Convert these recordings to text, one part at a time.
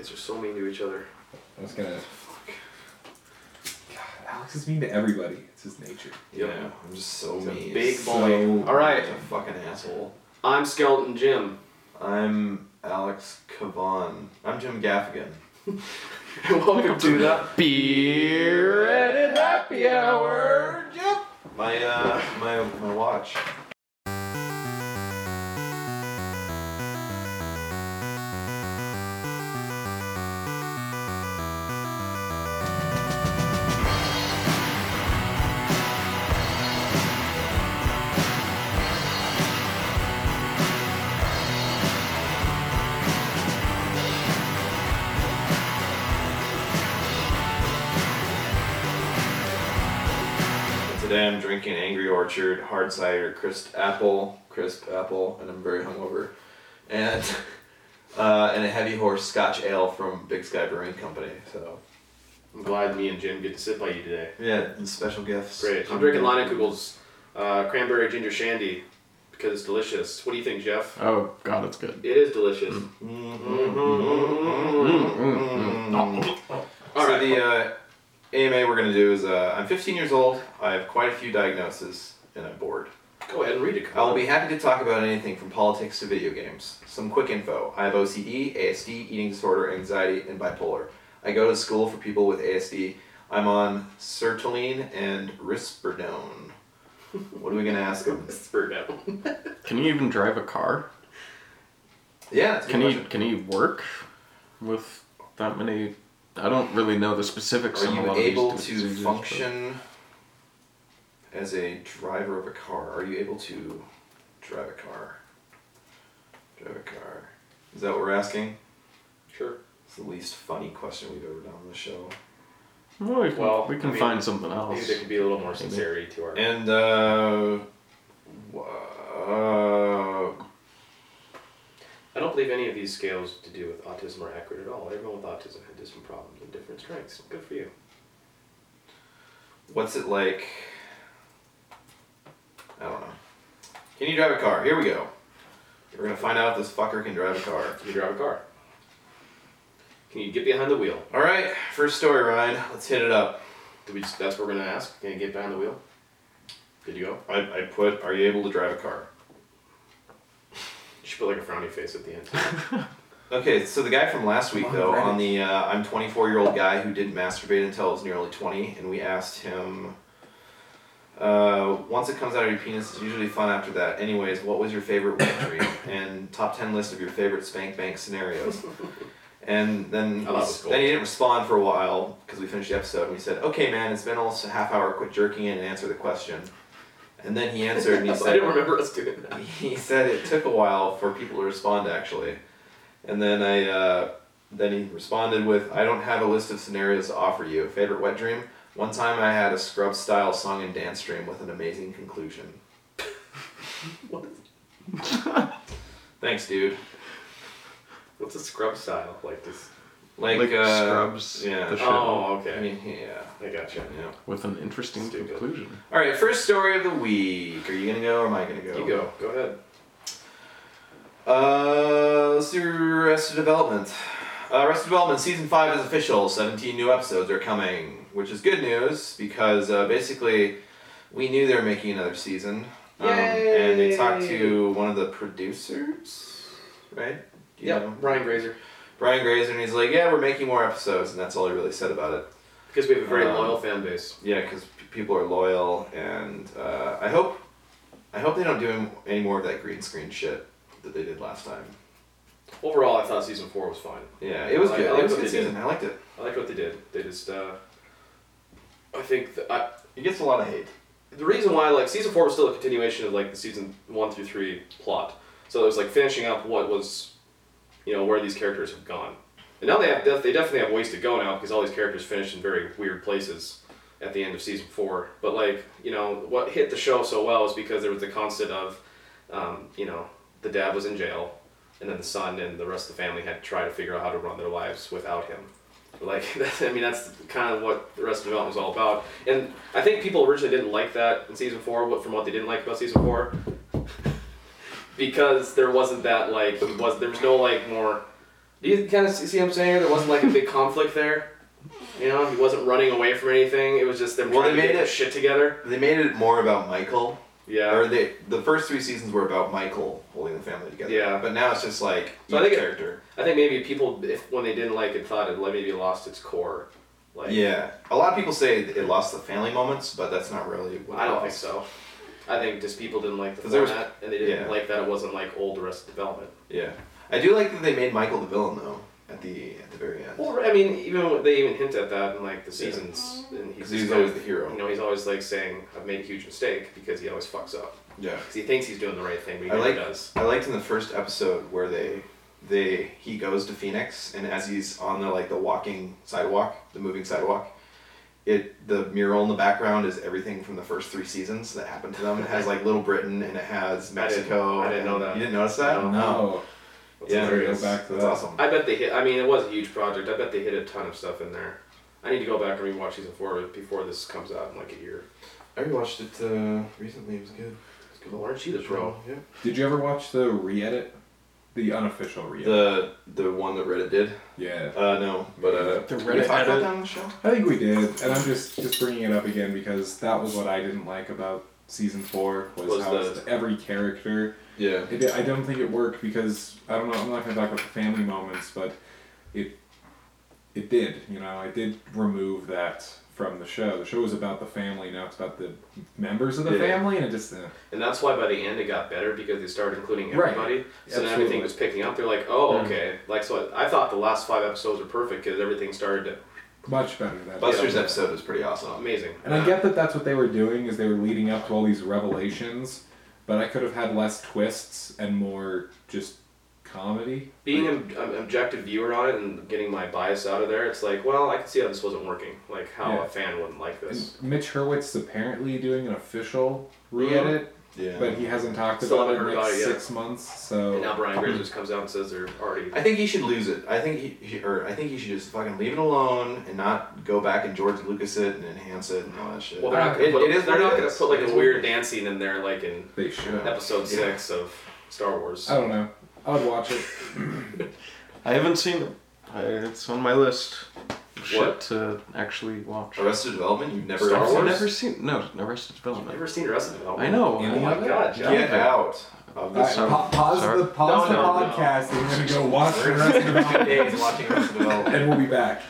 guys are so mean to each other. I was gonna. God, Alex is mean to everybody. It's his nature. Yep. Yeah, I'm just so He's a mean. big So- boy. All right, a fucking asshole. I'm Skeleton Jim. I'm Alex Cavan. I'm Jim Gaffigan. Welcome to the Beer and happy hour. Yep. My uh, my my watch. And Today I'm drinking Angry Orchard hard cider, crisp apple, crisp apple, and I'm very hungover, and uh, and a heavy horse Scotch ale from Big Sky Brewing Company. So I'm glad me and Jim get to sit by you today. yeah, and special gifts. Great. I'm drinking Leinenkugel's uh, cranberry ginger shandy because it's delicious. What do you think, Jeff? Oh god, it's good. It is delicious. Mm-hmm. All so right. the uh, AMA we're gonna do is uh, I'm 15 years old. I have quite a few diagnoses, and I'm bored. Go ahead and read it. I will be happy to talk about anything from politics to video games. Some quick info. I have OCD, ASD, eating disorder, anxiety, and bipolar. I go to school for people with ASD. I'm on sertraline and risperidone. What are we gonna ask him? Whisper down. Can you even drive a car? Yeah, a Can he can he work with that many? I don't really know the specifics. Are on a you lot of these able to diseases, function as a driver of a car? Are you able to drive a car? Drive a car. Is that what we're asking? Sure. It's the least funny question we've ever done on the show. but- Well, we can, Well, we can I mean, find something else. Maybe else. there could be a little more sincerity to our. And uh, uh, I don't believe any of these scales to do with autism are accurate at all. Everyone with autism had different problems and different strengths. Good for you. what's it like? I don't know. Can you drive a car? Here we go. We're gonna find out if this fucker can drive a car. Can you drive a car? Can you get behind the wheel? All right, first story, Ryan. Let's hit it up. Did we just, that's what we're gonna ask. Can you get behind the wheel? Good to go. I, I put, are you able to drive a car? Put like a frowny face at the end. Okay, so the guy from last week, on, though, Reddit. on the uh, I'm 24 year old guy who didn't masturbate until I was nearly 20, and we asked him, uh, once it comes out of your penis, it's usually fun after that. Anyways, what was your favorite dream? And top 10 list of your favorite spank bank scenarios. And then, was cool. then he didn't respond for a while because we finished the episode, and we said, okay, man, it's been almost a half hour, quit jerking in and answer the question. And then he answered, and he said, I didn't remember us doing that. he said it took a while for people to respond actually. And then i uh, then he responded with i don't have a list of scenarios to offer you. Favorite wet dream? One time i had a scrub style song and dance dream with an amazing conclusion. What is, thanks dude. What's a scrub style? Like this? Like, Like uh, Scrubs, yeah the show. Oh, i okay. mean yeah I gotcha. yeah with an interesting Stupid. conclusion. all right first story of the week are you gonna go or am i gonna go You go. Go ahead. Uh, let's do Arrested Development. Uh, Arrested Development season five is official. Seventeen new episodes are coming, which is good news because uh, basically we knew they were making another season. Um, and they talked to one of the producers, right? Do you know? Brian Grazer. Brian Grazer, and he's like, "Yeah, we're making more episodes," and that's all he really said about it. Because we have a very Um, loyal fan base. Yeah, because people are loyal, and uh, I hope, I hope they don't do any- more of that green screen shit that they did last time. Overall, I thought season four was fine. Yeah, it was I good. I like it was what good they did. season. I liked it. I liked what they did. They just, uh, I think that I, It gets a lot of hate. the reason why like season four was still a continuation of like the season one through three plot. So it was like finishing up what was, you know, where these characters have gone. And now they have def- they definitely have ways to go now because all these characters finished in very weird places at the end of season four. But like you know what hit the show so well is because there was the constant of, um, you know, the dad was in jail, and then the son and the rest of the family had to try to figure out how to run their lives without him. Like, that's, I mean, that's kind of what the rest of the development was all about. And I think people originally didn't like that in season four, what from what they didn't like about season four, because there wasn't that like was there was no like more Do you kind of see what I'm saying? There wasn't like a big conflict there. You know, he wasn't running away from anything. It was just them Well, trying they to get made their it- shit together. They made it more about Michael. Yeah. Or they the first three seasons were about Michael holding the family together. Yeah. But now it's just like So I think it- character. I think maybe people, if when they didn't like it, thought it like, maybe lost its core. Like, yeah. A lot of people say it lost the family moments, but that's not really what I it don't think so. I think just people didn't like the there was- format, and they didn't yeah. like that it wasn't like old Arrested Development. Yeah. I do like that they made Michael the villain though at the at the very end. Well, I mean, even they even hint at that in like the seasons, and he's, he's always the hero. You know, he's always like saying, "I've made a huge mistake," because he always fucks up. Yeah. Because he thinks he's doing the right thing, but he I never does. I liked in the first episode where they they he goes to Phoenix and as he's on the like the walking sidewalk, the moving sidewalk, it the mural in the background is everything from the first three seasons that happened to them. It has like Little Britain and it has I didn't- Mexico. I didn't know that. You didn't notice that? No. No. That's Yeah, hilarious. go back to That's that. awesome. I bet they hit. I mean, it was a huge project. I bet they hit a ton of stuff in there. I need to go back and rewatch season four before this comes out in like a year. I rewatched it uh, recently. It was good. It was Well, aren't you the pro? Yeah. Did you ever watch the re-edit? The unofficial re-edit? The the one that Reddit did. yeah. Uh, no, but uh, The did we Reddit talk about edit? that on the show. I think we did, and I'm just just bringing it up again because that was what I didn't like about season four was, Was how the- it's every character. Yeah. It, I don't think it worked because I don't know. I'm not going to talk about the family moments, but it it did. You know, I did remove that from the show. The show was about the family. Now it's about the members of the Yeah. family, and it just. Uh, And that's why by the end it got better because they started including everybody. Right. So Absolutely. everything was picking up. They're like, oh, Mm. okay. Like so, I thought the last five episodes were perfect because everything started to much better than Buster's yeah. episode was pretty awesome. amazing. And I get that that's what they were doing is they were leading up to all these revelations, but I could have had less twists and more just comedy. Being Like, an objective viewer on it and getting my bias out of there, it's like, well, I can see how this wasn't working. Like how Yeah. a fan wouldn't like this. and Mitch Hurwitz is apparently doing an official re-edit, Yeah. but he hasn't talked Still about it haven't in heard like about it yet. six months. So And now Brian Grazer just comes out and says they're already. I think he should lose it. I think he, he or I think he should just fucking leave it alone and not go back and George Lucas it and enhance it and all that shit. Well, they're not gonna It- put, it is they're what not it gonna is. put like It is a weird it is. dance scene in there like in they should. episode Yeah. six of Star Wars. I don't know. I would watch it. I haven't seen it. I, it's on my list. of Shit What? to actually watch. Arrested Development. You've never Star I've Wars? never seen. No, Arrested I've Development. never seen Arrested Development. I know. Oh my of it? god, Jeff. Get out of Alright, this. Sorry. pa- pause Sorry. the pause No, the no, no. podcast and we're gonna go watch the We're rest of gonna spend it, days watching Arrested Development. and we'll be back.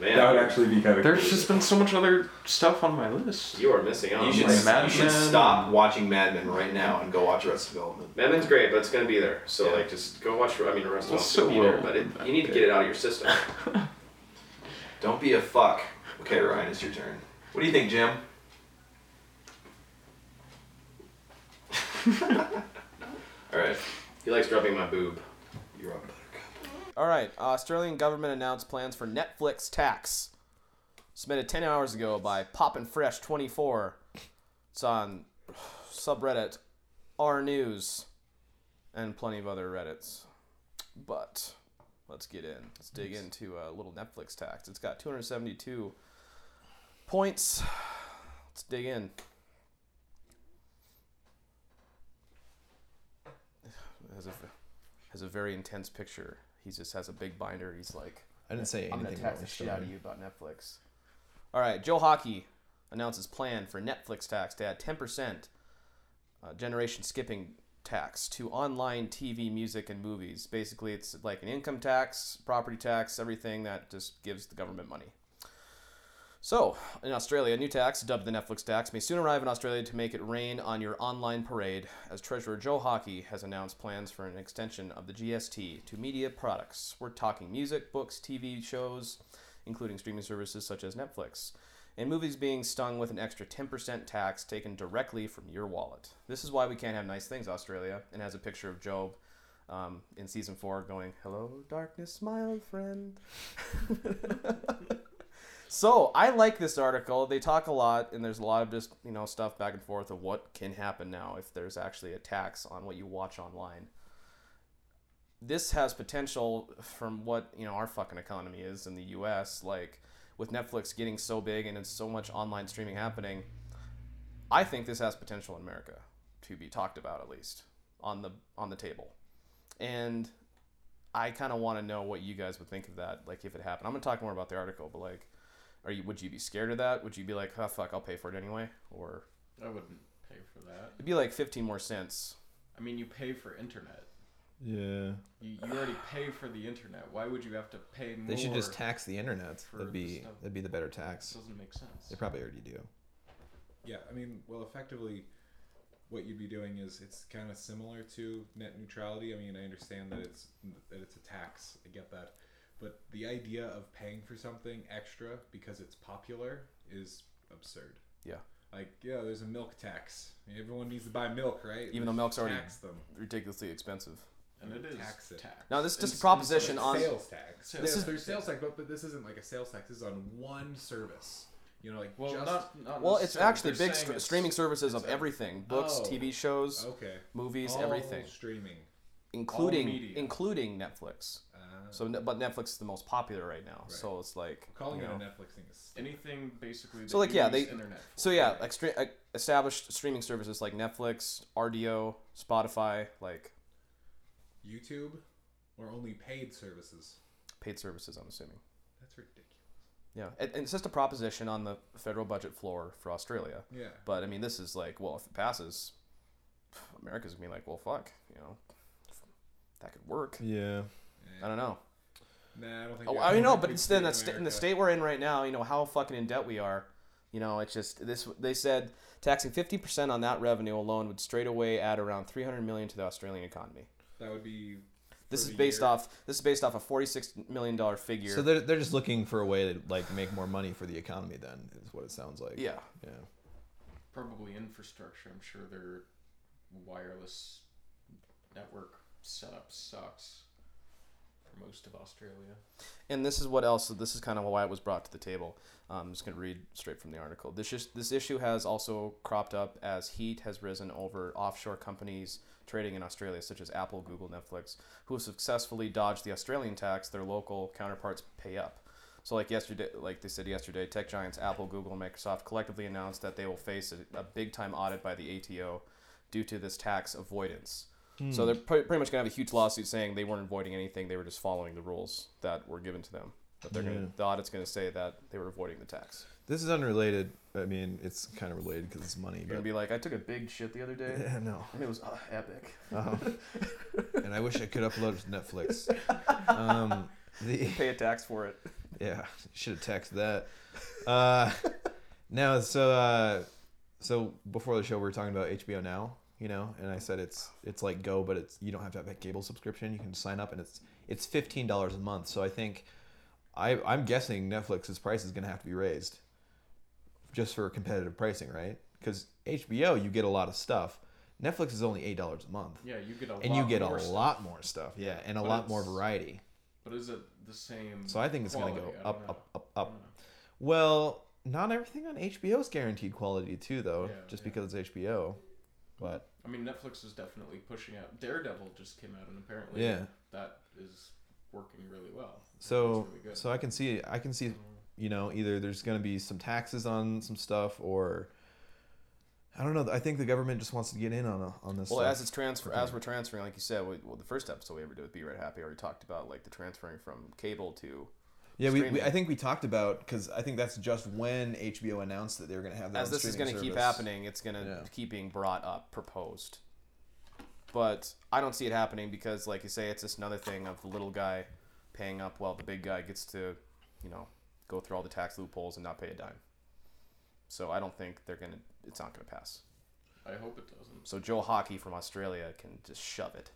Man, That would actually be kind of. Cool. There's cool. just been so much other stuff on my list. you are missing out. You should, life. Mad you should stop watching Mad Men right now and go watch Arrested Development. Mad Men's great, but it's gonna be there. So Yeah. like, just go watch. I mean, Arrested Well, Development's so gonna be there, but it, you need to get it out of your system. Don't be a fuck. Okay, Ryan, it's your turn. What do you think, Jim? All right, he likes rubbing my boob. you're up. All right. Uh, Australian government announced plans for Netflix tax. Submitted 10 hours ago by Poppin' Fresh 24. It's on subreddit R News and plenty of other Reddits. But let's get in. Let's dig into a little Netflix tax. It's got 272 points. Let's dig in. It has a, has a very intense picture. He just has a big binder. He's like, I didn't say I'm gonna anything the the shit out of you about Netflix. All right, Joe Hockey announces plan for Netflix tax to add 10% uh, generation skipping tax to online TV, music, and movies. Basically, it's like an income tax, property tax, everything that just gives the government money. So, in Australia, a new tax, dubbed the Netflix tax, may soon arrive in Australia to make it rain on your online parade, as Treasurer Joe Hockey has announced plans for an extension of the GST to media products. We're talking music, books, TV shows, including streaming services such as Netflix, and movies being stung with an extra 10% tax taken directly from your wallet. This is why we can't have nice things, Australia, and has a picture of Gob um, in season four going, Hello, darkness, my old friend. So I like this article. They talk a lot, and there's a lot of just you know stuff back and forth of what can happen now if there's actually a tax on what you watch online. This has potential from what you know our fucking economy is in the U.S. Like with Netflix getting so big and it's so much online streaming happening. I think this has potential in America to be talked about at least on the on the table, and I kind of want to know what you guys would think of that, like if it happened. I'm gonna talk more about the article, but like, are you would you be scared of that? Would you be like, oh fuck, I'll pay for it anyway, or I wouldn't pay for that. it'd be like 15 more cents? I mean, you pay for internet. Yeah. You, you already pay for the internet. Why would you have to pay more? They should just tax the internet. for That'd be stuff. that'd be the better It tax. doesn't make sense. They probably already do. Yeah, I mean, well, effectively, what you'd be doing is it's kind of similar to net neutrality. I mean, I understand that it's that it's a tax. I get that, but the idea of paying for something extra because it's popular is absurd. Yeah, Like, yeah, there's a milk tax. Everyone needs to buy milk, right? Even though milk's already- them. ridiculously expensive. and it is Tax it. tax. Now this is just a Ins- proposition instead on. sales tax. Sales This is there's sales tax, but, but this isn't like a sales tax. This is on one service. You know, like Well, just not, not Well, it's actually They're big saying str- it's- streaming services of everything: books, Oh. TV shows, okay. movies, All everything, streaming. Including including Netflix. Uh, So, but Netflix is the most popular right now. Right. So it's like calling you it a. Netflix thing is Anything basically. So, that like, yeah, they- Internet for. So yeah, like stre- like established streaming services like Netflix, Rdio, Spotify, like YouTube or only paid services. paid services. I'm assuming. That's ridiculous. Yeah, and, and it's just a proposition on the federal budget floor for Australia. Yeah. But I mean, this is like, well, if it passes, America's gonna be like, well, fuck, you know, that could work. Yeah. I don't know. Nah, I don't think. Oh, I mean, no, but it's we'd in the, sta- in the state we're in right now. You know how fucking in debt we are. You know, it's just this. They said taxing fifty percent on that revenue alone would straight away add around three hundred million to the Australian economy. That would be. This is based year. off. This is based off a forty-six million dollar figure. So they're, they're just looking for a way to like make more money for the economy. Then is what it sounds like. yeah, Yeah. probably infrastructure. I'm sure their wireless network setup sucks for most of Australia. and this is what else. This is kind of why it was brought to the table. Um, I'm just going to read straight from the article. This is, this issue has also cropped up as heat has risen over offshore companies trading in Australia, such as Apple, Google, Netflix, who have successfully dodged the Australian tax their local counterparts pay up. So, like yesterday, like they said yesterday, tech giants Apple, Google, and Microsoft collectively announced that they will face a, a big-time audit by the ATO due to this tax avoidance. So they're pre- pretty much gonna have a huge lawsuit saying they weren't avoiding anything; they were just following the rules that were given to them. But they're Yeah. gonna, the audit's gonna say that they were avoiding the tax. This is unrelated. I mean, it's kind of related because it's money. You're gonna be like, I took a big shit the other day, yeah, no. and it was uh, epic. Uh, and I wish I could upload it to Netflix. Um, the Pay a tax for it. Yeah, should have taxed that. Uh, now, so uh, so before the show, we were talking about HBO Now, you know, and I said it's it's like Go, but it's you don't have to have a cable subscription. You can sign up, and it's it's fifteen dollars a month. So I think I I'm guessing Netflix's price is going to have to be raised just for competitive pricing, right? Because HBO, you get a lot of stuff. Netflix is only eight dollars a month, Yeah, you get a and lot you get more a stuff. lot more stuff. Yeah, and a lot more variety. But is it the same? So I think it's going to go up, up, up, up. Well, not everything on HBO is guaranteed quality too, though, Yeah, just yeah. because it's HBO. But I mean, Netflix is definitely pushing out. Daredevil just came out, and apparently, Yeah. that is working really well. so, really so I can see, I can see, you know, either there's going to be some taxes on some stuff, or I don't know. I think the government just wants to get in on a, on this. Well, stuff. as it's transfer, as we're transferring, like you said, we, well, the first episode we ever did with Be Right Happy already talked about like the transferring from cable to yeah, we, we. I think we talked about because I think that's just when HBO announced that they were going to have that. as this is going to keep happening, it's going to Yeah. keep being brought up, proposed. But I don't see it happening because, like you say, it's just another thing of the little guy paying up while the big guy gets to, you know, go through all the tax loopholes and not pay a dime. So I don't think they're gonna. It's not gonna pass. I hope it doesn't. So Joe Hockey from Australia can just shove it.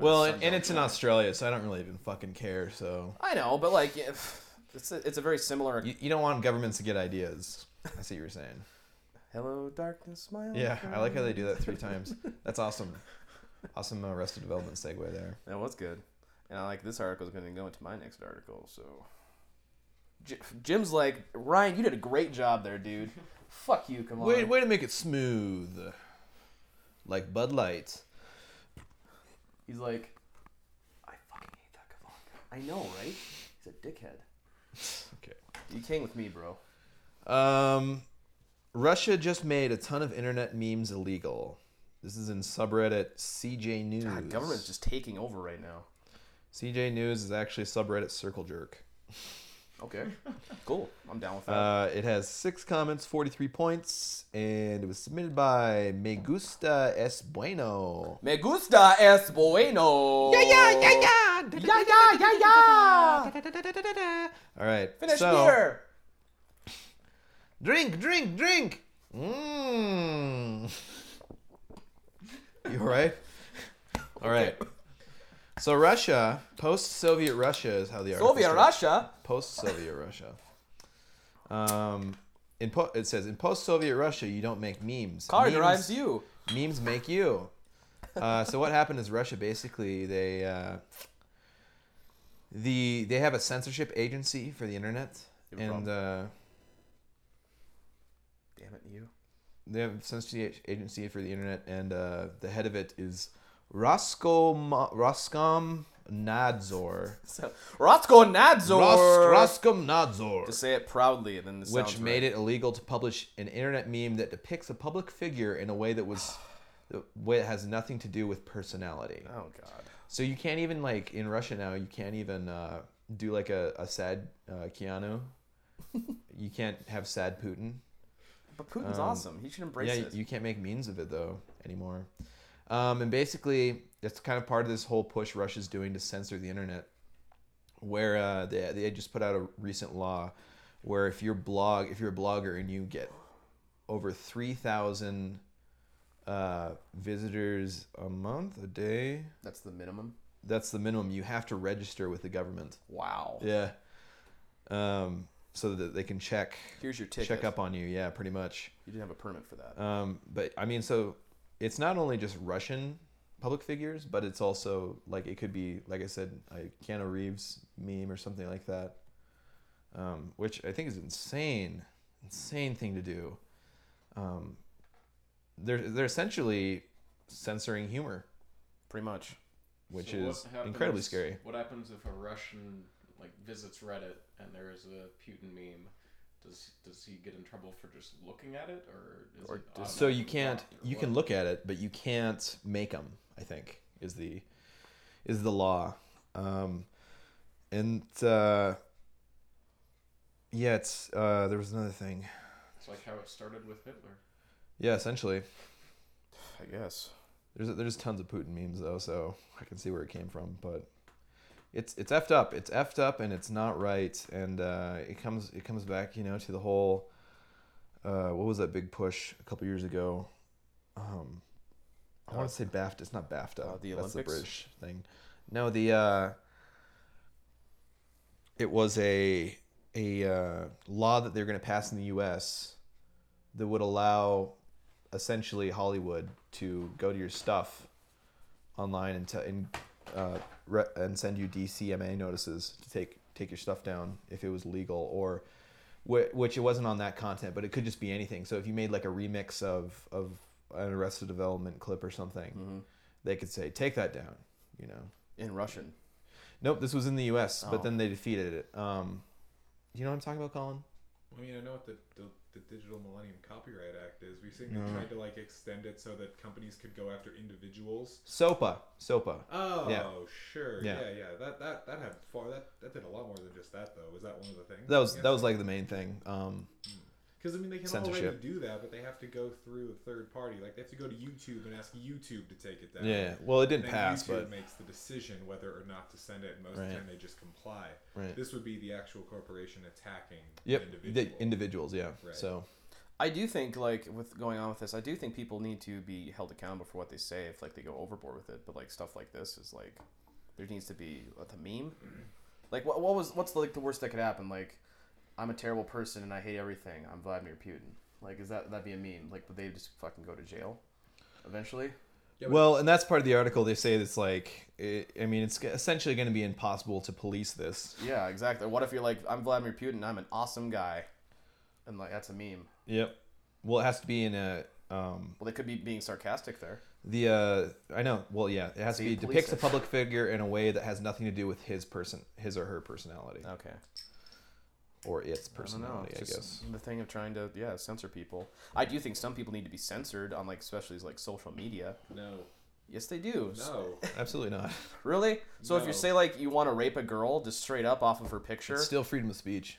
Well, and, and it's in. Australia, so I don't really even fucking care. So I know, but like, it's a, it's a very similar. you, you don't want governments to get ideas. That's what you were saying. Hello, darkness, my old Yeah, friend." I like how they do that three times. That's awesome. Awesome uh, Arrested Development segue there. That was good. And I like this article is going to go into my next article. So J- Jim's like, Ryan, you did a great job there, dude. Fuck you, come on. Way, way to make it smooth, like Bud Light. He's like, I fucking hate that Kavanka. I know, right? He's a dickhead. Okay. You came with me, bro. Um, Russia just made a ton of internet memes illegal. This is in subreddit CJ News. God, government's just taking over right now. CJ News is actually subreddit Circle Jerk. Okay, cool. I'm down with that. Uh, it has six comments, 43 points, and it was submitted by Me Gusta Es Bueno. Me gusta es bueno. Yeah, yeah, yeah, yeah. Yeah, yeah, yeah, yeah. All right. Finish so, beer. Drink, drink, drink. Mmm. You all right? All right. So Russia, post-Soviet Russia is how the article Soviet starts. Russia. Post-Soviet Russia. Um, in po- it says in post-Soviet Russia, you don't make memes. Car memes, drives you. Memes make you. Uh, so what happened is Russia basically they uh, the they have a censorship agency for the internet and uh, Damn it, you. they have a censorship agency for the internet and uh, the head of it is Roskom Roskom Nadzor. So, Roscoe Nadzor. Ros- Roskom Nadzor. to say it proudly, and then which made it illegal to publish an internet meme that depicts a public figure in a way that was the way it has nothing to do with personality. Oh God. So you can't even like in Russia now. You can't even uh, do like a, a sad uh, Keanu. you can't have sad Putin. But Putin's Um, awesome. He should embrace yeah, it. you can't make memes of it though anymore. Um, and basically, that's kind of part of this whole push Russia's doing to censor the internet, where uh, they they just put out a recent law where if you're blog if you're a blogger and you get over three thousand uh, visitors a month a day, That's the minimum. that's the minimum. You have to register with the government. Wow. Yeah. Um, so that they can check Here's your ticket. check up on you. Yeah, pretty much. You didn't have a permit for that. Um, but I mean, so it's not only just Russian public figures, but it's also like it could be, like I said, a Keanu Reeves meme or something like that, um, which I think is insane, insane thing to do. Um, they're they're essentially censoring humor, Pretty much. which So is happens- incredibly scary. What happens if a Russian like visits Reddit and there is a Putin meme? Does does he get in trouble for just looking at it, or is Or it So you can't or you what? can look at it, but you can't make them. I think is the is the law, um, and uh, yeah, it's uh, there was another thing. It's like how it started with Hitler. Yeah, essentially, I guess. there's there's tons of Putin memes though, so I can see where it came from, but it's it's effed up. It's effed up, and it's not right. And uh, it comes it comes back, you know, to the whole. Uh, what was that big push a couple years ago? Um, I want to say BAFTA. It's not BAFTA. Uh, the That's the Olympics? British thing. No, the uh, it was a a uh, law that they're going to pass in the U.S. that would allow essentially Hollywood to go to your stuff online and, t- and uh, re- and send you DCMA notices to take take your stuff down if it was legal or wh- which it wasn't on that content, but it could just be anything. So if you made like a remix of of an Arrested Development clip or something, Mm-hmm. they could say take that down. You know. In Russian. Nope, this was in the U.S., Oh. but then they defeated it. Um, you know what I'm talking about, Colin? I mean, I know what the, the, the Digital Millennium Copyright Act is. We've seen they No. tried to like extend it so that companies could go after individuals. SOPA, SOPA. Oh, sure. Yeah. Yeah. yeah, That that that had far that that did a lot more than just that though. Was that one of the things? That was that was like the main thing. Um, because I mean they can censorship. already do that, but they have to go through a third party. Like they have to go to YouTube and ask YouTube to take it down. yeah, well, it And didn't then pass, YouTube but makes the decision whether or not to send it. And most of the time they just comply. right. This would be the actual corporation attacking Yep, the the individual. individuals. Yeah. Right. So I do think like with going on with this, I do think people need to be held accountable for what they say if like they go overboard with it. But like stuff like this is like there needs to be what the meme. Like what what was what's like the worst that could happen? Like I'm a terrible person and I hate everything. I'm Vladimir Putin. Like is that that be a meme? Like would they just fucking go to jail eventually? Yeah, well, and that's part of the article. They say it's like, it, I mean, it's essentially going to be impossible to police this. Yeah, exactly. What if you're like I'm Vladimir Putin, I'm an awesome guy, and like that's a meme. Yep. Well, it has to be in a um, Well, they could be being sarcastic there. the uh, I know. Well, yeah, it has So to be police depicts a public figure in a way that has nothing to do with his person, his or her personality, Okay. Or its I don't know. personality. I, It's just guess. the thing of trying to yeah censor people. I do think some people need to be censored on like especially like social media. no. Yes, they do. No. Absolutely not. Really? So if you say like you want to rape a girl just straight up off of her picture, It's still freedom of speech.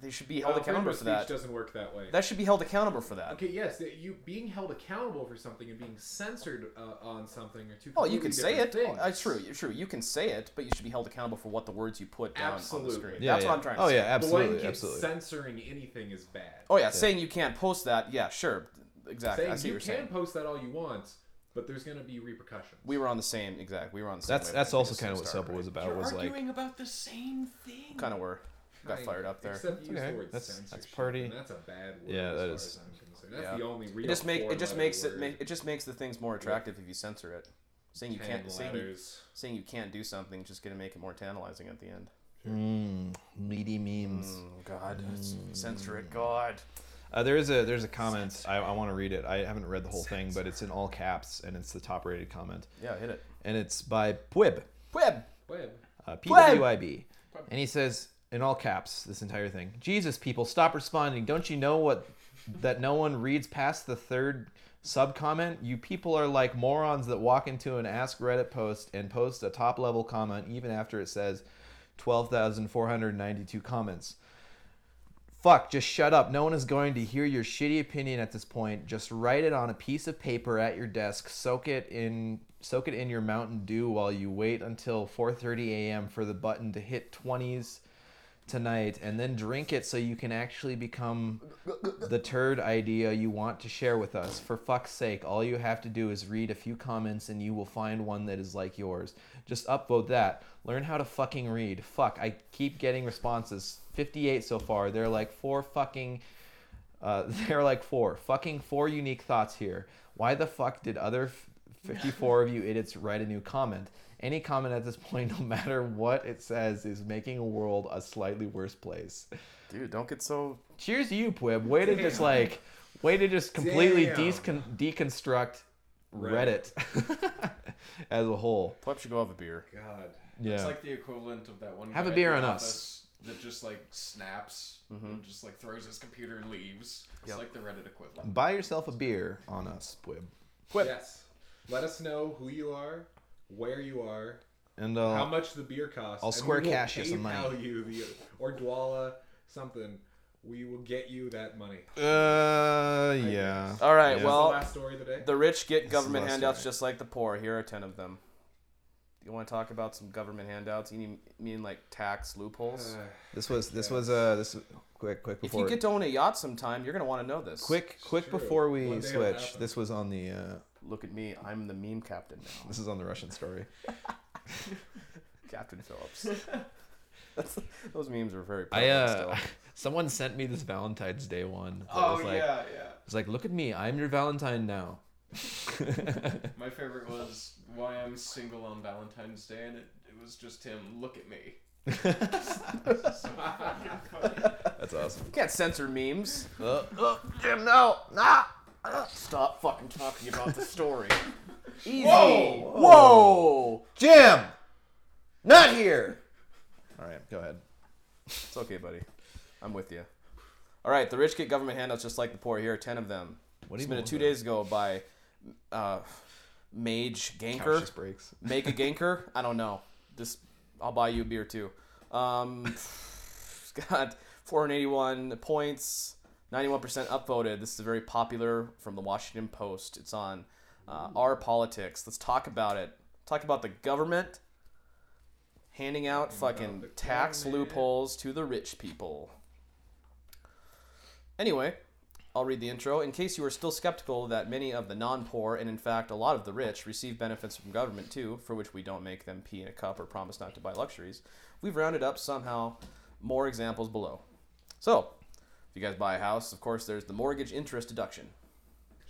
They should be held Uh, accountable of for speech that. doesn't work that way. That should be held accountable for that. Okay, yes, you being held accountable for something and being censored uh, on something are two. Oh, you can say it. different Oh, things. it's true. True. You can say it, but you should be held accountable for what the words you put down on the screen. Yeah, That's yeah. what I'm trying to Oh say. yeah, absolutely, Blanket absolutely. censoring anything is bad. Oh yeah, saying you can't post that. Yeah, sure. Exactly. I saying see you what can you're saying. post that all you want, but there's going to be repercussions. We were on the same exact. We were on the same. That's wavelength. that's also kind of what started, SOPA was about. You're Was like arguing about the same thing. Kind of were. Got Kind fired up there. Except use okay. the word That's- that's censorship, party- and that's a bad word. Yeah, as far is- as I'm concerned. That's Yeah. the only real. It just make it just four-letter makes it make, it just makes the things more attractive if you censor it. Saying you can't saying you, saying you can't do something just gonna make it more tantalizing at the end. mm, meaty memes. Mm, God, censor it, God. Uh, there is a there's a comment. I, I want to read it. I haven't read the whole thing, but it's in all caps and it's the top rated comment, Yeah, hit it. and it's by Pwib. Web. Web. uh, PWIB. And he says, in all caps, this entire thing Jesus, people, stop responding. Don't you know what? That no one reads past the third sub comment? You people are like morons that walk into an Ask Reddit post and post a top level comment even after it says 12,492 comments. Fuck, just shut up. No one is going to hear your shitty opinion at this point. Just write it on a piece of paper at your desk. Soak it in soak it in your Mountain Dew while you wait until 4:30 a.m. for the button to hit 20s tonight and then drink it so you can actually become the turd idea you want to share with us. For fuck's sake, all you have to do is read a few comments and you will find one that is like yours. Just upvote that. Learn how to fucking read. Fuck, I keep getting responses. 58 so far. They're like four fucking uh, they're like four. Fucking four unique thoughts here. Why the fuck did other f- 54 of you idiots write a new comment? Any comment at this point, no matter what it says, is making a world a slightly worse place. Dude, don't get so. Cheers to you, Pwib. Way to just like, way to just completely Damn. decon- deconstruct Reddit as a whole. Pleb should go have a beer. God. Yeah. It's like the equivalent of that one. Have guy a beer on us. That just like snaps mm-hmm. and just like throws his computer and leaves. It's Yep. like the Reddit equivalent. Buy yourself a beer on us, Pwib. Yes. Let us know who you are, where you are, And how uh, much the beer costs. I'll square cash you some money. You the or Dwolla something. We will get you that money. uh, yeah. All right, Yeah. That's well, the last story of the day. the rich get is government handouts story. just like the poor. Here are ten of them. You want to talk about some government handouts? You mean, mean like tax loopholes? Uh, This was this was uh this quick quick if you get to own a yacht sometime, you're gonna want to know this. quick quick true. before we One day it'll switch. This was on the uh Look at me, I'm the meme captain now, this is on the Russian story. Captain Phillips. That's, those memes are very. I uh still. someone sent me this Valentine's Day one. that Oh was like, yeah, yeah. It's like look at me, I'm your Valentine now. My favorite was why I'm single on Valentine's Day, and it, it was just him. Look at me. That's awesome. You can't censor memes. Uh, Jim, no, nah. Stop fucking talking about the story. Easy. Whoa! Whoa! Jim, not here. All right, go ahead. It's okay, buddy. I'm with you. All right, the rich get government handouts just like the poor. Here are ten of them. What do you Submitted two days ago by uh, Mage Couch Ganker. just breaks. Make a Ganker? I don't know. Just I'll buy you a beer too. Um, got 481 points, 91% upvoted. This is very popular from the Washington Post. It's on uh, Our Politics. Let's talk about it. Talk about the government handing out fucking tax government. loopholes to the rich people. Anyway, I'll read the intro. In case you are still skeptical that many of the non poor, and in fact a lot of the rich, receive benefits from government too, for which we don't make them pee in a cup or promise not to buy luxuries, we've rounded up somehow more examples below. So, you guys buy a house, of course, there's the mortgage interest deduction.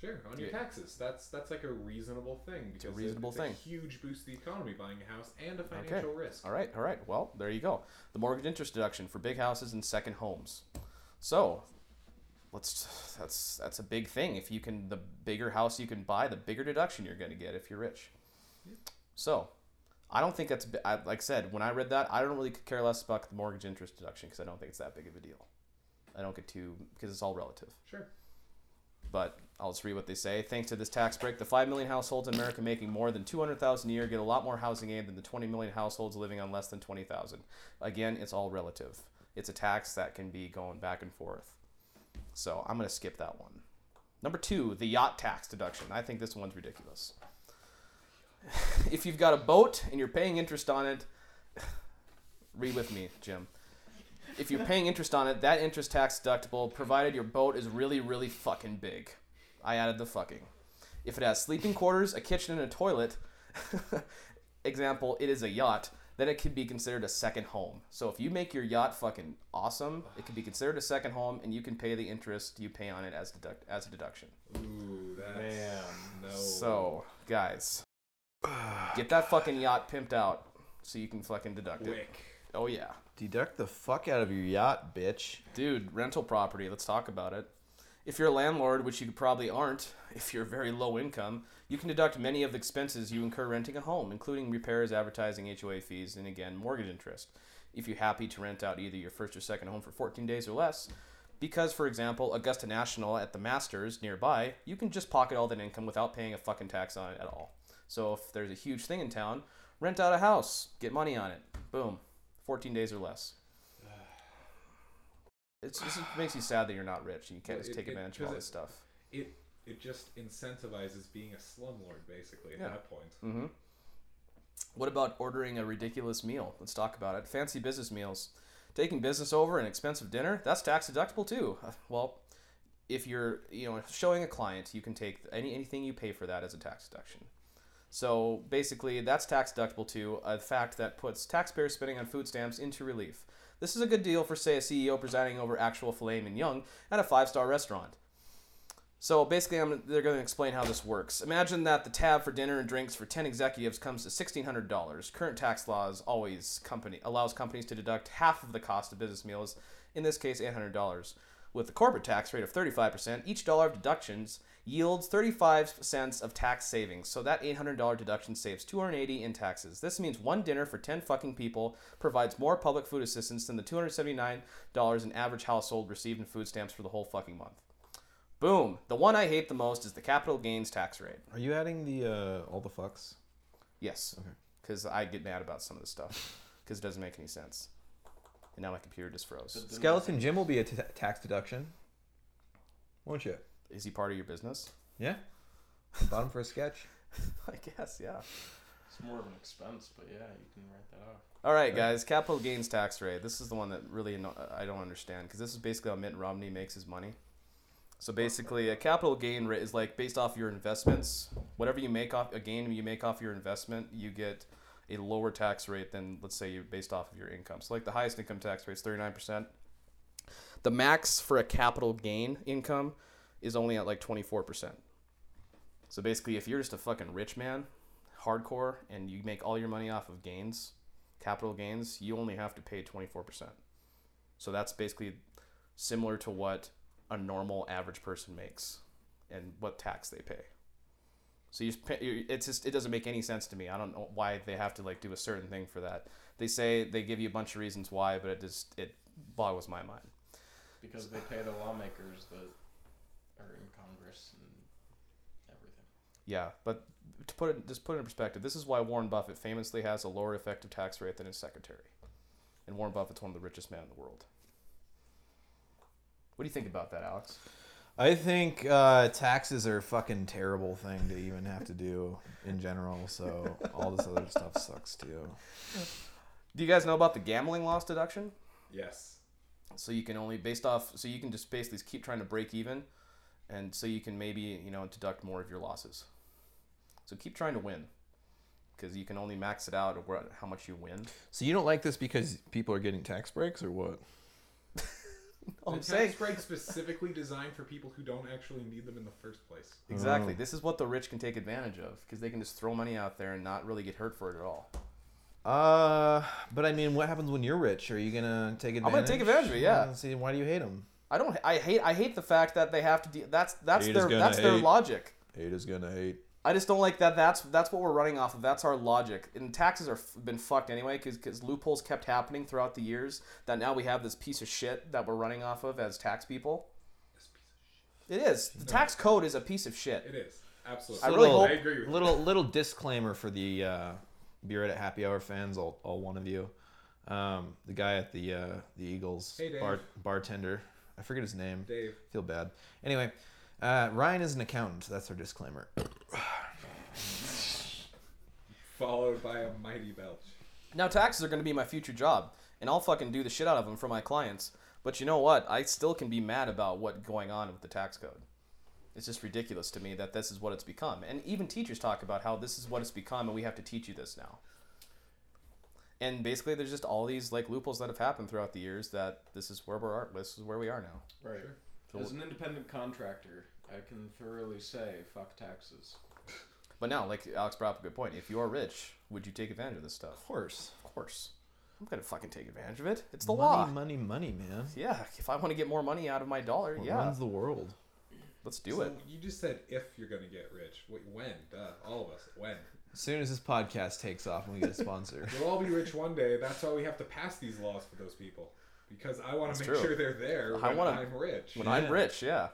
Sure, on your Yeah. taxes. That's that's like a reasonable thing. Because a reasonable it's thing. a huge boost to the economy buying a house and a financial risk. All right, all right. Well, there you go. The mortgage interest deduction for big houses and second homes. So, let's that's that's a big thing. If you can, the bigger house you can buy, the bigger deduction you're going to get if you're rich. So, I don't think that's I, like I said when I read that. I don't really care less about the mortgage interest deduction because I don't think it's that big of a deal. I don't get too because it's all relative. Sure. But I'll just read what they say. Thanks to this tax break, the 5 million households in America making more than 200,000 a year get a lot more housing aid than the 20 million households living on less than 20,000. Again, it's all relative. It's a tax that can be going back and forth. So I'm going to skip that one. Number two, the yacht tax deduction. I think this one's ridiculous. if you've got a boat and you're paying interest on it, read with me, Jim. If you're paying interest on it, that interest tax deductible, provided your boat is really, really fucking big. I added the fucking. If it has sleeping quarters, a kitchen, and a toilet, example, it is a yacht, then it could be considered a second home. So if you make your yacht fucking awesome, it can be considered a second home, and you can pay the interest you pay on it as deduct as a deduction. Ooh, that's Man. no. So guys, get that fucking yacht pimped out so you can fucking deduct it. Oh yeah. Deduct the fuck out of your yacht, bitch. Dude, rental property, let's talk about it. If you're a landlord, which you probably aren't, if you're very low income, you can deduct many of the expenses you incur renting a home, including repairs, advertising, HOA fees, and again, mortgage interest. If you're happy to rent out either your first or second home for 14 days or less, because, for example, Augusta National at the Masters nearby, you can just pocket all that income without paying a fucking tax on it at all. So if there's a huge thing in town, rent out a house, get money on it. Boom. 14 days or less. It's just, it makes you sad that you're not rich and you can't Well, just take it- advantage of all this stuff. It it just incentivizes being a slumlord basically at Yeah. that point. Mm-hmm. What about ordering a ridiculous meal? Let's talk about it. Fancy business meals. Taking business over an expensive dinner, that's tax deductible too. Well, if you're, you know, showing a client, you can take any anything you pay for that as a tax deduction. So basically, that's tax deductible too. A fact that puts taxpayers spending on food stamps into relief. This is a good deal for, say, a CEO presiding over actual filet mignon young at a five-star restaurant. So basically, I'm, they're going to explain how this works. Imagine that the tab for dinner and drinks for 10 executives comes to $1,600. Current tax laws always company allows companies to deduct half of the cost of business meals, in this case $800. With the corporate tax rate of 35%, each dollar of deductions yields 35 cents of tax savings. So that $800 deduction saves 280 in taxes. This means one dinner for 10 fucking people provides more public food assistance than the $279 an average household received in food stamps for the whole fucking month. Boom. The one I hate the most is the capital gains tax rate. Are you adding the uh, all the fucks? Yes. Okay. Because I get mad about some of this stuff because it doesn't make any sense. And now my computer just froze. Skeleton Jim will be a t- tax deduction. Won't you? Is he part of your business? Yeah. Bottom for a sketch. I guess, yeah. It's more of an expense, but yeah, you can write that off. All right, guys. Capital gains tax rate. This is the one that really anno- I don't understand because this is basically how Mitt Romney makes his money. So basically, a capital gain rate is like based off your investments. Whatever you make off a gain you make off your investment, you get a lower tax rate than let's say you based off of your income. So like the highest income tax rate is thirty nine percent. The max for a capital gain income is only at like twenty four percent. So basically, if you're just a fucking rich man, hardcore, and you make all your money off of gains, capital gains, you only have to pay 24%. So that's basically similar to what a normal average person makes and what tax they pay. So you it's just it doesn't make any sense to me. I don't know why they have to like do a certain thing for that. They say they give you a bunch of reasons why, but it just it boggles my mind. Because they pay the lawmakers that are in Congress and everything. Yeah, but to put it just put it in perspective, this is why Warren Buffett famously has a lower effective tax rate than his secretary. And Warren Buffett's one of the richest men in the world. What do you think about that, Alex? I think uh, taxes are a fucking terrible thing to even have to do in general. So all this other stuff sucks too. Do you guys know about the gambling loss deduction? Yes. So you can only based off so you can just basically keep trying to break even and so you can maybe, you know, deduct more of your losses. So keep trying to win. Because you can only max it out of how much you win. So you don't like this because people are getting tax breaks or what? All I'm the saying tax break specifically designed for people who don't actually need them in the first place. Exactly. This is what the rich can take advantage of because they can just throw money out there and not really get hurt for it at all. Uh, but I mean, what happens when you're rich? Are you gonna take advantage? I'm gonna take advantage of it, yeah. See, why do you hate them? I don't. I hate. I hate the fact that they have to. De- that's that's Hate their gonna that's their logic. Hate is gonna hate. I just don't like that. That's that's what we're running off of. That's our logic. And taxes are f- been fucked anyway because loopholes kept happening throughout the years. That now we have this piece of shit that we're running off of as tax people. It is. The tax code is a piece of shit. It is absolutely. I really little, hope- I agree with you. little little disclaimer for the uh, Be Right at Happy Hour fans, all, all one of you. Um, the guy at the uh, the Eagles Hey, bar, bartender, I forget his name. Dave. Feel bad. Anyway, uh, Ryan is an accountant. That's our disclaimer. Followed by a mighty belch. Now taxes are going to be my future job, and I'll fucking do the shit out of them for my clients. But you know what? I still can be mad about what's going on with the tax code. It's just ridiculous to me that this is what it's become. And even teachers talk about how this is what it's become and we have to teach you this now. And basically there's just all these like loopholes that have happened throughout the years that this is where we are at. this is where we are now. Right. As an independent contractor, I can thoroughly say fuck taxes. But now, like Alex brought up a good point. If you are rich, would you take advantage of this stuff? Of course. Of course. I'm gonna fucking take advantage of it. It's the money, law. money, money, man. Yeah, if I want to get more money out of my dollar, What yeah, runs the world? let's do so it. You just said if you're gonna get rich. Wait, when? Duh. All of us. When? As soon as this podcast takes off and we get a sponsor. We'll all be rich one day. That's why we have to pass these laws for those people. Because I want to make true. sure they're there I wanna, I'm rich. When I'm Yeah. rich, yeah.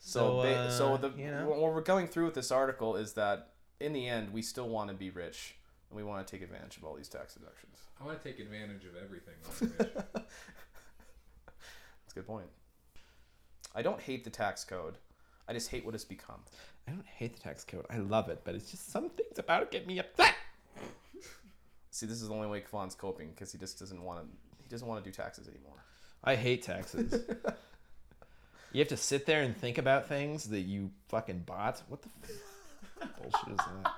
So, So, ba- so uh, the you know. what we're going through with this article is that in the end, we still want to be rich and we want to take advantage of all these tax deductions. I want to take advantage of everything. when I'm rich. That's a good point. I don't hate the tax code. I just hate what it's become. I don't hate the tax code. I love it, but it's just some things about it get me upset. See, this is the only way Kavan's coping because he just doesn't want to. He doesn't want to do taxes anymore. I hate taxes. you have to sit there and think about things that you fucking bought. What the f- bullshit is that?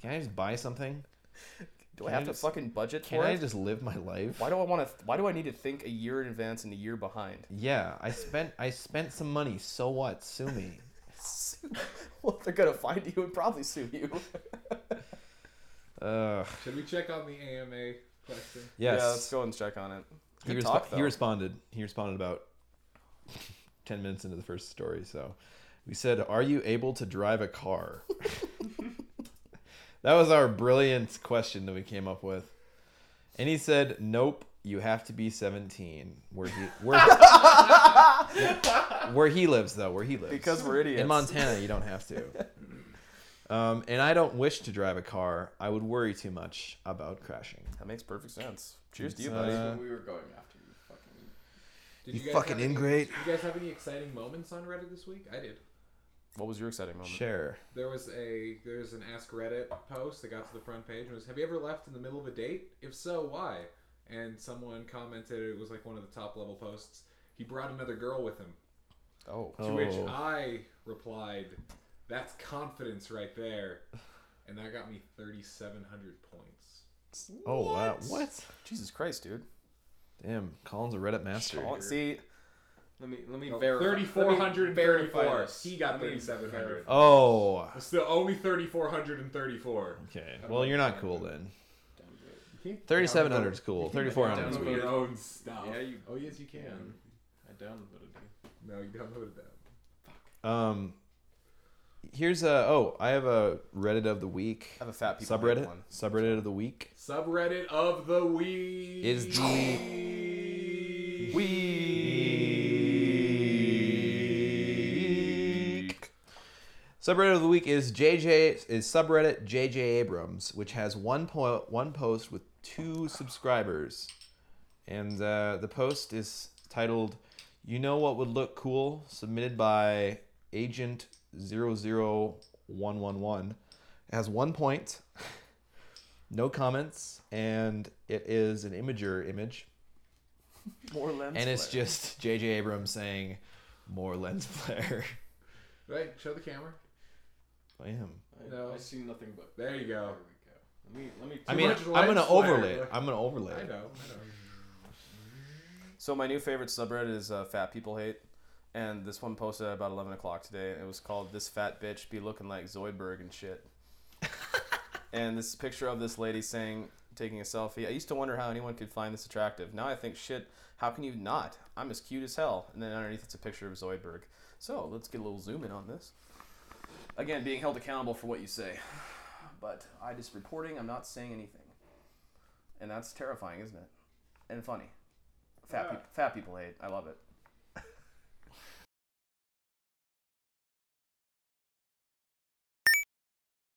Can I just buy something? Do Can I I have just- to fucking budget for? Can for I just live my life? Why do I want to? Why do I need to think a year in advance and a year behind? Yeah, I spent I spent some money. So what? Sue me. well, they're gonna find you and probably sue you. Ugh. Should we check on the AMA question? Yes. Yeah, let's go and check on it. he, Good respo- talk, he responded. He responded about ten minutes into the first story. So we said, "Are you able to drive a car?" that was our brilliant question that we came up with, and he said, "Nope. You have to be 17." Where he where where he lives though, where he lives Because we're idiots. in Montana, you don't have to. Um, and I don't wish to drive a car. I would worry too much about crashing. That makes perfect sense. Cheers to you, buddy. uh, we were going after you fucking Did You guys fucking have any- ingrate. Did you guys have any exciting moments on Reddit this week? I did. What was your exciting moment? Share. There was a there's an Ask Reddit post that got to the front page and was Have you ever left in the middle of a date? If so, why? And someone commented it was like one of the top level posts. He brought another girl with him. Oh, To which Oh. I replied, "That's confidence right there," and that got me 3,700 points. Oh wow! What? Jesus Christ, dude. Damn, Colin's a Reddit master. Oh, see, Let me let me No, verify. let 3,434. He got 3,700. Oh. It's still only 3,434. Okay. Well, you're not cool then. Thirty-seven hundred is cool. You Thirty-four can hundred is download weird. your own stuff. Yeah, you. Oh yes, you can. can. I downloaded it. No, you downloaded that. Um. Here's a. Oh, I have a Reddit of the week. I have a fat people Subreddit. one. Subreddit of the week Subreddit of the week is the week. Subreddit of the week is JJ is subreddit JJ Abrams, which has one po- one post with two subscribers, and uh, the post is titled "You know what would look cool?" submitted by Agent 00111. It has one point, no comments, and it is an Imgur image, More lens. and it's flare. just JJ Abrams saying, "More lens flare." Right, show the camera. I am. I, No. I see nothing but. There you go. There we go. Let me. Let me. I mean, I'm gonna lens overlay. it. I'm gonna overlay. I know, I know. So my new favorite subreddit is uh, Fat People Hate, and this one posted at about eleven o'clock today. It was called "This Fat Bitch Be Looking Like Zoidberg and Shit," and this picture of this lady saying, taking a selfie. I used to wonder how anyone could find this attractive. Now I think, shit, how can you not? I'm as cute as hell. And then underneath it's a picture of Zoidberg. So let's get a little zoom in on this. Again, being held accountable for what you say, but I just reporting. I'm not saying anything, and that's terrifying, isn't it? And funny. Fat, Yeah. peop fat people hate. I love it.